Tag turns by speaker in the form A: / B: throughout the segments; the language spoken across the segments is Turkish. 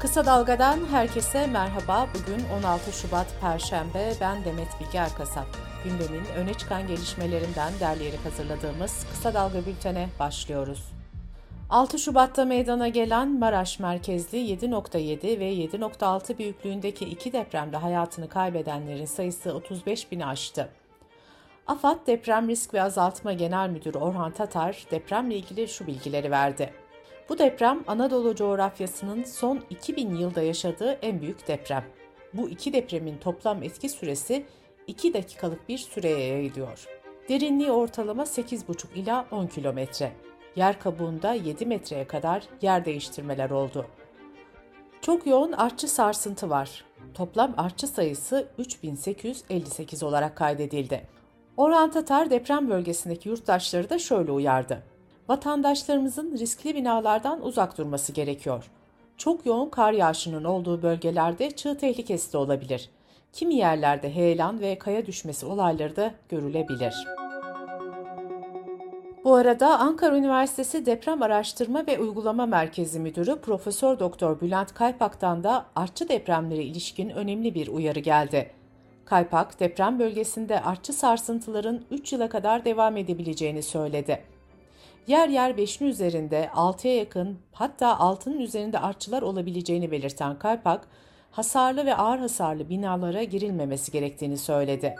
A: Kısa Dalga'dan herkese merhaba. Bugün 16 Şubat Perşembe. Ben Demet Bilge Erkasap. Gündemin öne çıkan gelişmelerinden derleyerek hazırladığımız Kısa Dalga bültene başlıyoruz. 6 Şubat'ta meydana gelen Maraş merkezli 7.7 ve 7.6 büyüklüğündeki iki depremde hayatını kaybedenlerin sayısı 35 bini aştı. AFAD Deprem Risk ve Azaltma Genel Müdürü Orhan Tatar depremle ilgili şu bilgileri verdi. Bu deprem Anadolu coğrafyasının son 2000 yılda yaşadığı en büyük deprem. Bu iki depremin toplam etki süresi 2 dakikalık bir süreye yayılıyor. Derinliği ortalama 8,5 ila 10 kilometre. Yer kabuğunda 7 metreye kadar yer değiştirmeler oldu. Çok yoğun artçı sarsıntı var. Toplam artçı sayısı 3858 olarak kaydedildi. Orhan Tatar deprem bölgesindeki yurttaşları da şöyle uyardı vatandaşlarımızın riskli binalardan uzak durması gerekiyor. Çok yoğun kar yağışının olduğu bölgelerde çığ tehlikesi de olabilir. Kimi yerlerde heyelan ve kaya düşmesi olayları da görülebilir. Bu arada Ankara Üniversitesi Deprem Araştırma ve Uygulama Merkezi Müdürü Profesör Doktor Bülent Kaypak'tan da artçı depremlere ilişkin önemli bir uyarı geldi. Kaypak, deprem bölgesinde artçı sarsıntıların 3 yıla kadar devam edebileceğini söyledi. Yer yer 5'in üzerinde 6'ya yakın hatta 6'nın üzerinde artçılar olabileceğini belirten Kaypak, hasarlı ve ağır hasarlı binalara girilmemesi gerektiğini söyledi.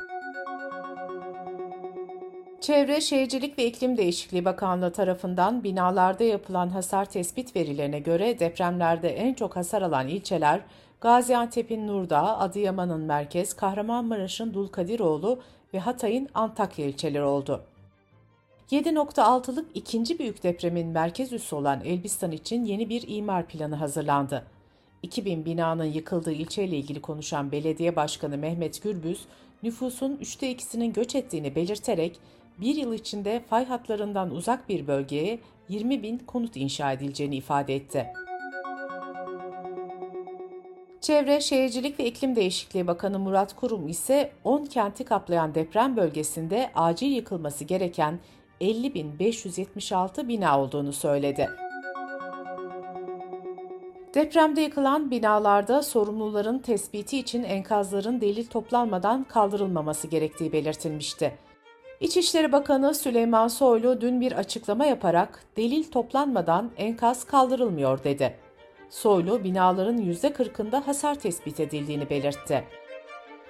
A: Çevre, Şehircilik ve İklim Değişikliği Bakanlığı tarafından binalarda yapılan hasar tespit verilerine göre depremlerde en çok hasar alan ilçeler Gaziantep'in Nurdağ, Adıyaman'ın Merkez, Kahramanmaraş'ın Dulkadiroğlu ve Hatay'ın Antakya ilçeleri oldu. 7.6'lık ikinci büyük depremin merkez üssü olan Elbistan için yeni bir imar planı hazırlandı. 2000 binanın yıkıldığı ilçeyle ilgili konuşan belediye başkanı Mehmet Gürbüz, nüfusun üçte ikisinin göç ettiğini belirterek bir yıl içinde fay hatlarından uzak bir bölgeye 20 bin konut inşa edileceğini ifade etti. Çevre, Şehircilik ve İklim Değişikliği Bakanı Murat Kurum ise 10 kenti kaplayan deprem bölgesinde acil yıkılması gereken 50.576 bina olduğunu söyledi. Depremde yıkılan binalarda sorumluların tespiti için enkazların delil toplanmadan kaldırılmaması gerektiği belirtilmişti. İçişleri Bakanı Süleyman Soylu dün bir açıklama yaparak delil toplanmadan enkaz kaldırılmıyor dedi. Soylu binaların %40'ında hasar tespit edildiğini belirtti.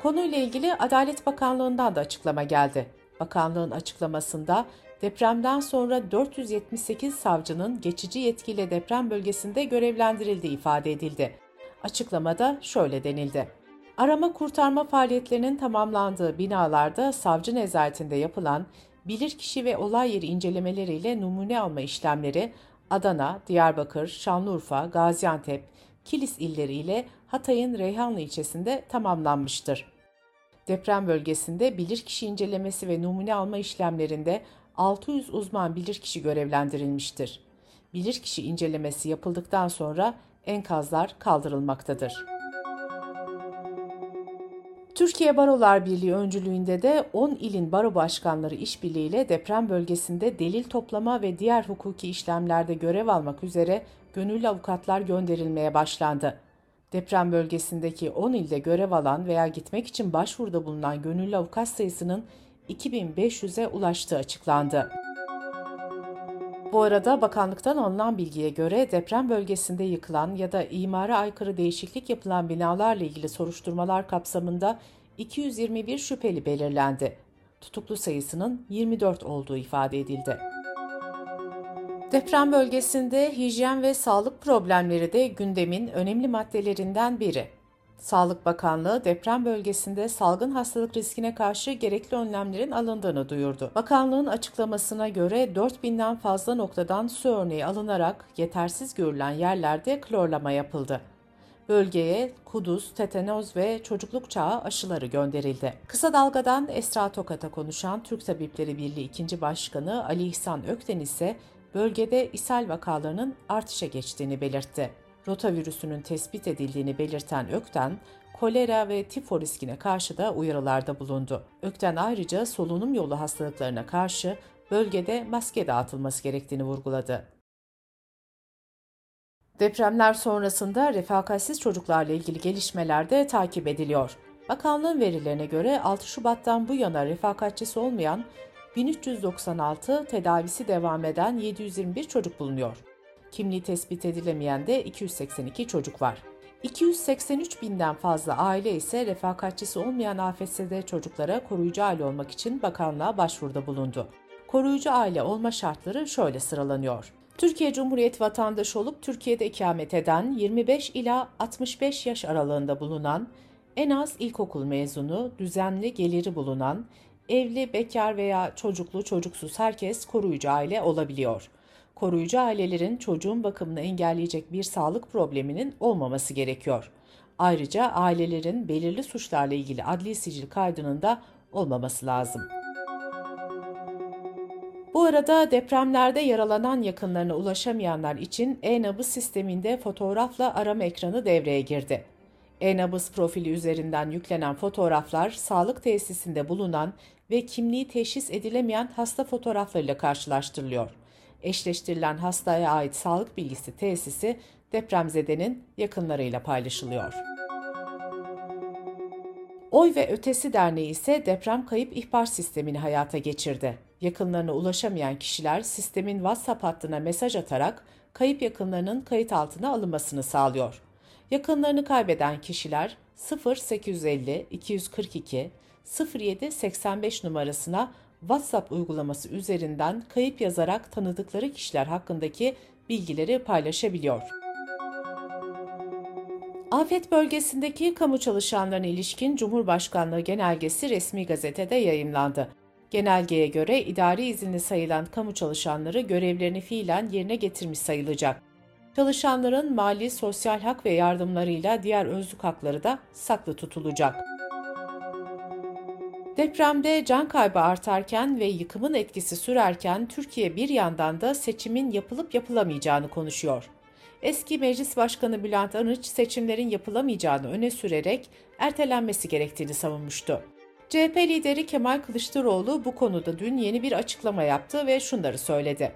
A: Konuyla ilgili Adalet Bakanlığı'ndan da açıklama geldi. Bakanlığın açıklamasında depremden sonra 478 savcının geçici yetkiyle deprem bölgesinde görevlendirildiği ifade edildi. Açıklamada şöyle denildi. Arama kurtarma faaliyetlerinin tamamlandığı binalarda savcı nezaretinde yapılan bilirkişi ve olay yeri incelemeleriyle numune alma işlemleri Adana, Diyarbakır, Şanlıurfa, Gaziantep, Kilis illeri ile Hatay'ın Reyhanlı ilçesinde tamamlanmıştır. Deprem bölgesinde bilirkişi incelemesi ve numune alma işlemlerinde 600 uzman bilirkişi görevlendirilmiştir. Bilirkişi incelemesi yapıldıktan sonra enkazlar kaldırılmaktadır. Türkiye Barolar Birliği öncülüğünde de 10 ilin baro başkanları işbirliğiyle deprem bölgesinde delil toplama ve diğer hukuki işlemlerde görev almak üzere gönüllü avukatlar gönderilmeye başlandı. Deprem bölgesindeki 10 ilde görev alan veya gitmek için başvuruda bulunan gönüllü avukat sayısının 2500'e ulaştığı açıklandı. Bu arada bakanlıktan alınan bilgiye göre deprem bölgesinde yıkılan ya da imara aykırı değişiklik yapılan binalarla ilgili soruşturmalar kapsamında 221 şüpheli belirlendi. Tutuklu sayısının 24 olduğu ifade edildi. Deprem bölgesinde hijyen ve sağlık problemleri de gündemin önemli maddelerinden biri. Sağlık Bakanlığı deprem bölgesinde salgın hastalık riskine karşı gerekli önlemlerin alındığını duyurdu. Bakanlığın açıklamasına göre 4000'den fazla noktadan su örneği alınarak yetersiz görülen yerlerde klorlama yapıldı. Bölgeye kuduz, tetanoz ve çocukluk çağı aşıları gönderildi. Kısa Dalga'dan Esra Tokat'a konuşan Türk Tabipleri Birliği 2. Başkanı Ali İhsan Ökten ise bölgede ishal vakalarının artışa geçtiğini belirtti rotavirüsünün tespit edildiğini belirten Ökten, kolera ve tifo riskine karşı da uyarılarda bulundu. Ökten ayrıca solunum yolu hastalıklarına karşı bölgede maske dağıtılması gerektiğini vurguladı. Depremler sonrasında refakatsiz çocuklarla ilgili gelişmeler de takip ediliyor. Bakanlığın verilerine göre 6 Şubat'tan bu yana refakatçisi olmayan 1396, tedavisi devam eden 721 çocuk bulunuyor. Kimliği tespit edilemeyen de 282 çocuk var. 283 binden fazla aile ise refakatçisi olmayan AFS'de çocuklara koruyucu aile olmak için bakanlığa başvuruda bulundu. Koruyucu aile olma şartları şöyle sıralanıyor. Türkiye Cumhuriyeti vatandaşı olup Türkiye'de ikamet eden 25 ila 65 yaş aralığında bulunan, en az ilkokul mezunu, düzenli geliri bulunan, evli, bekar veya çocuklu, çocuksuz herkes koruyucu aile olabiliyor. Koruyucu ailelerin çocuğun bakımını engelleyecek bir sağlık probleminin olmaması gerekiyor. Ayrıca ailelerin belirli suçlarla ilgili adli sicil kaydının da olmaması lazım. Bu arada depremlerde yaralanan yakınlarına ulaşamayanlar için e-nabız sisteminde fotoğrafla arama ekranı devreye girdi. E-nabız profili üzerinden yüklenen fotoğraflar sağlık tesisinde bulunan ve kimliği teşhis edilemeyen hasta fotoğraflarıyla karşılaştırılıyor. Eşleştirilen hastaya ait sağlık bilgisi tesisi depremzedenin yakınlarıyla paylaşılıyor. Oy ve Ötesi Derneği ise deprem kayıp ihbar sistemini hayata geçirdi. Yakınlarına ulaşamayan kişiler sistemin WhatsApp hattına mesaj atarak kayıp yakınlarının kayıt altına alınmasını sağlıyor. Yakınlarını kaybeden kişiler 0850 242 07 85 numarasına WhatsApp uygulaması üzerinden kayıp yazarak tanıdıkları kişiler hakkındaki bilgileri paylaşabiliyor. Afet bölgesindeki kamu çalışanlarına ilişkin Cumhurbaşkanlığı genelgesi resmi gazetede yayımlandı. Genelgeye göre idari izinli sayılan kamu çalışanları görevlerini fiilen yerine getirmiş sayılacak. Çalışanların mali, sosyal hak ve yardımlarıyla diğer özlük hakları da saklı tutulacak. Depremde can kaybı artarken ve yıkımın etkisi sürerken Türkiye bir yandan da seçimin yapılıp yapılamayacağını konuşuyor. Eski Meclis Başkanı Bülent Arınç seçimlerin yapılamayacağını öne sürerek ertelenmesi gerektiğini savunmuştu. CHP lideri Kemal Kılıçdaroğlu bu konuda dün yeni bir açıklama yaptı ve şunları söyledi.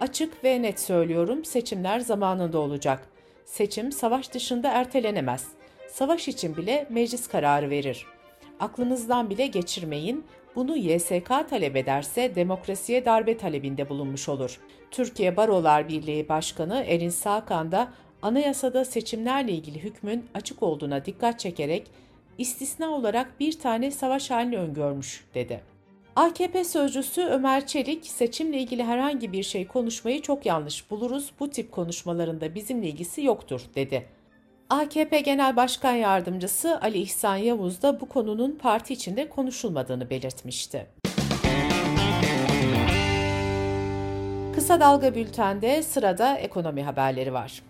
A: Açık ve net söylüyorum seçimler zamanında olacak. Seçim savaş dışında ertelenemez. Savaş için bile meclis kararı verir. Aklınızdan bile geçirmeyin. Bunu YSK talep ederse demokrasiye darbe talebinde bulunmuş olur. Türkiye Barolar Birliği Başkanı Erin Sakan da anayasada seçimlerle ilgili hükmün açık olduğuna dikkat çekerek istisna olarak bir tane savaş halini öngörmüş dedi. AKP sözcüsü Ömer Çelik, seçimle ilgili herhangi bir şey konuşmayı çok yanlış buluruz, bu tip konuşmalarında bizimle ilgisi yoktur, dedi. AKP Genel Başkan Yardımcısı Ali İhsan Yavuz da bu konunun parti içinde konuşulmadığını belirtmişti. Kısa Dalga Bülten'de sırada ekonomi haberleri var.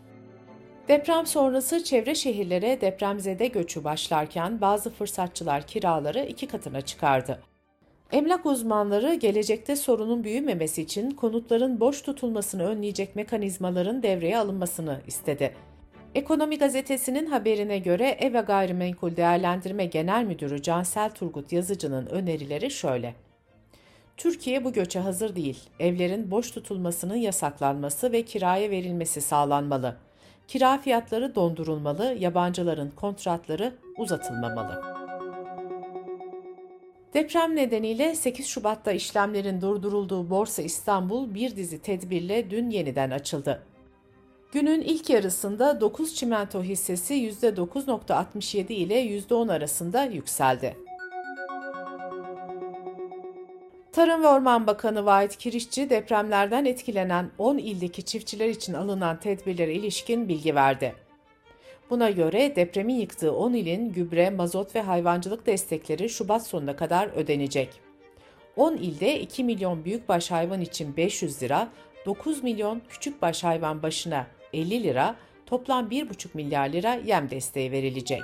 A: Deprem sonrası çevre şehirlere depremzede göçü başlarken bazı fırsatçılar kiraları iki katına çıkardı. Emlak uzmanları gelecekte sorunun büyümemesi için konutların boş tutulmasını önleyecek mekanizmaların devreye alınmasını istedi. Ekonomi gazetesinin haberine göre Ev ve Gayrimenkul Değerlendirme Genel Müdürü Cansel Turgut Yazıcı'nın önerileri şöyle. Türkiye bu göçe hazır değil. Evlerin boş tutulmasının yasaklanması ve kiraya verilmesi sağlanmalı. Kira fiyatları dondurulmalı, yabancıların kontratları uzatılmamalı. Deprem nedeniyle 8 Şubat'ta işlemlerin durdurulduğu Borsa İstanbul bir dizi tedbirle dün yeniden açıldı. Günün ilk yarısında 9 çimento hissesi %9.67 ile %10 arasında yükseldi. Tarım ve Orman Bakanı Vahit Kirişçi depremlerden etkilenen 10 ildeki çiftçiler için alınan tedbirlere ilişkin bilgi verdi. Buna göre depremin yıktığı 10 ilin gübre, mazot ve hayvancılık destekleri Şubat sonuna kadar ödenecek. 10 ilde 2 milyon büyükbaş hayvan için 500 lira, 9 milyon küçükbaş hayvan başına 50 lira, toplam 1,5 milyar lira yem desteği verilecek.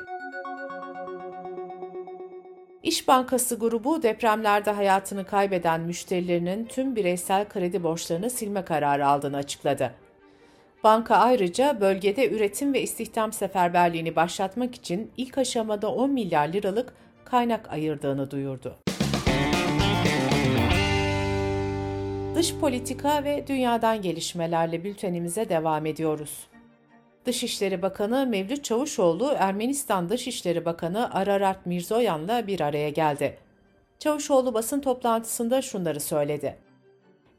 A: İş Bankası grubu depremlerde hayatını kaybeden müşterilerinin tüm bireysel kredi borçlarını silme kararı aldığını açıkladı. Banka ayrıca bölgede üretim ve istihdam seferberliğini başlatmak için ilk aşamada 10 milyar liralık kaynak ayırdığını duyurdu. Dış politika ve dünyadan gelişmelerle bültenimize devam ediyoruz. Dışişleri Bakanı Mevlüt Çavuşoğlu, Ermenistan Dışişleri Bakanı Ararat Mirzoyan'la bir araya geldi. Çavuşoğlu basın toplantısında şunları söyledi.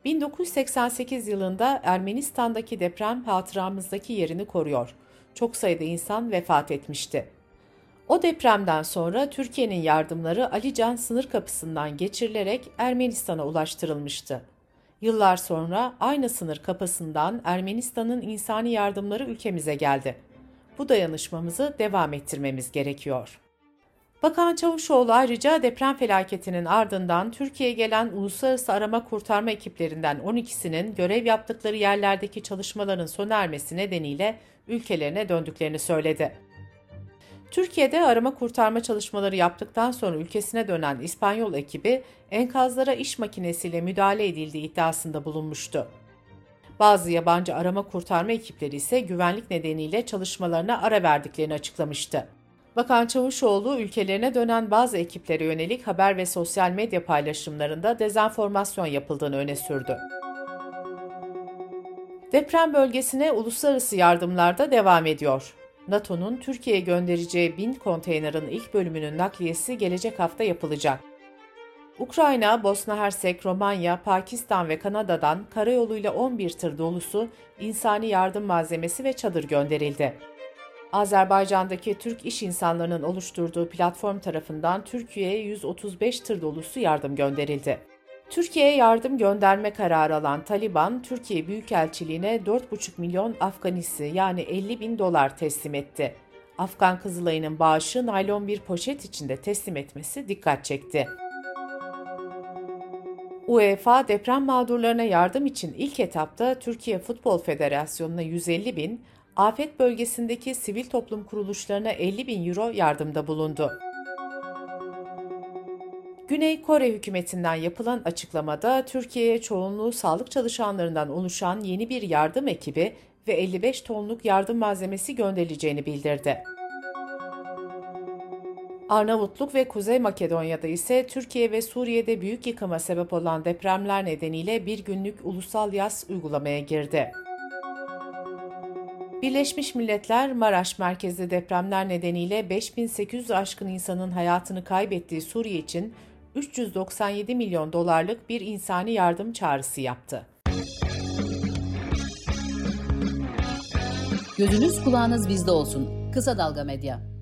A: 1988 yılında Ermenistan'daki deprem hatıramızdaki yerini koruyor. Çok sayıda insan vefat etmişti. O depremden sonra Türkiye'nin yardımları Alican sınır kapısından geçirilerek Ermenistan'a ulaştırılmıştı. Yıllar sonra aynı sınır kapısından Ermenistan'ın insani yardımları ülkemize geldi. Bu dayanışmamızı devam ettirmemiz gerekiyor. Bakan Çavuşoğlu ayrıca deprem felaketinin ardından Türkiye'ye gelen uluslararası arama kurtarma ekiplerinden 12'sinin görev yaptıkları yerlerdeki çalışmaların sona ermesi nedeniyle ülkelerine döndüklerini söyledi. Türkiye'de arama kurtarma çalışmaları yaptıktan sonra ülkesine dönen İspanyol ekibi enkazlara iş makinesiyle müdahale edildiği iddiasında bulunmuştu. Bazı yabancı arama kurtarma ekipleri ise güvenlik nedeniyle çalışmalarına ara verdiklerini açıklamıştı. Bakan Çavuşoğlu ülkelerine dönen bazı ekiplere yönelik haber ve sosyal medya paylaşımlarında dezenformasyon yapıldığını öne sürdü. Deprem bölgesine uluslararası yardımlar da devam ediyor. NATO'nun Türkiye'ye göndereceği bin konteynerin ilk bölümünün nakliyesi gelecek hafta yapılacak. Ukrayna, Bosna Hersek, Romanya, Pakistan ve Kanada'dan karayoluyla 11 tır dolusu insani yardım malzemesi ve çadır gönderildi. Azerbaycan'daki Türk iş insanlarının oluşturduğu platform tarafından Türkiye'ye 135 tır dolusu yardım gönderildi. Türkiye'ye yardım gönderme kararı alan Taliban, Türkiye Büyükelçiliğine 4,5 milyon Afganisi yani 50 bin dolar teslim etti. Afgan Kızılay'ın bağışı naylon bir poşet içinde teslim etmesi dikkat çekti. UEFA deprem mağdurlarına yardım için ilk etapta Türkiye Futbol Federasyonu'na 150 bin, afet bölgesindeki sivil toplum kuruluşlarına 50 bin euro yardımda bulundu. Güney Kore hükümetinden yapılan açıklamada Türkiye'ye çoğunluğu sağlık çalışanlarından oluşan yeni bir yardım ekibi ve 55 tonluk yardım malzemesi gönderileceğini bildirdi. Arnavutluk ve Kuzey Makedonya'da ise Türkiye ve Suriye'de büyük yıkıma sebep olan depremler nedeniyle bir günlük ulusal yas uygulamaya girdi. Birleşmiş Milletler Maraş merkezli depremler nedeniyle 5800 aşkın insanın hayatını kaybettiği Suriye için 397 milyon dolarlık bir insani yardım çağrısı yaptı.
B: Gözünüz kulağınız bizde olsun. Kısa Dalga Medya.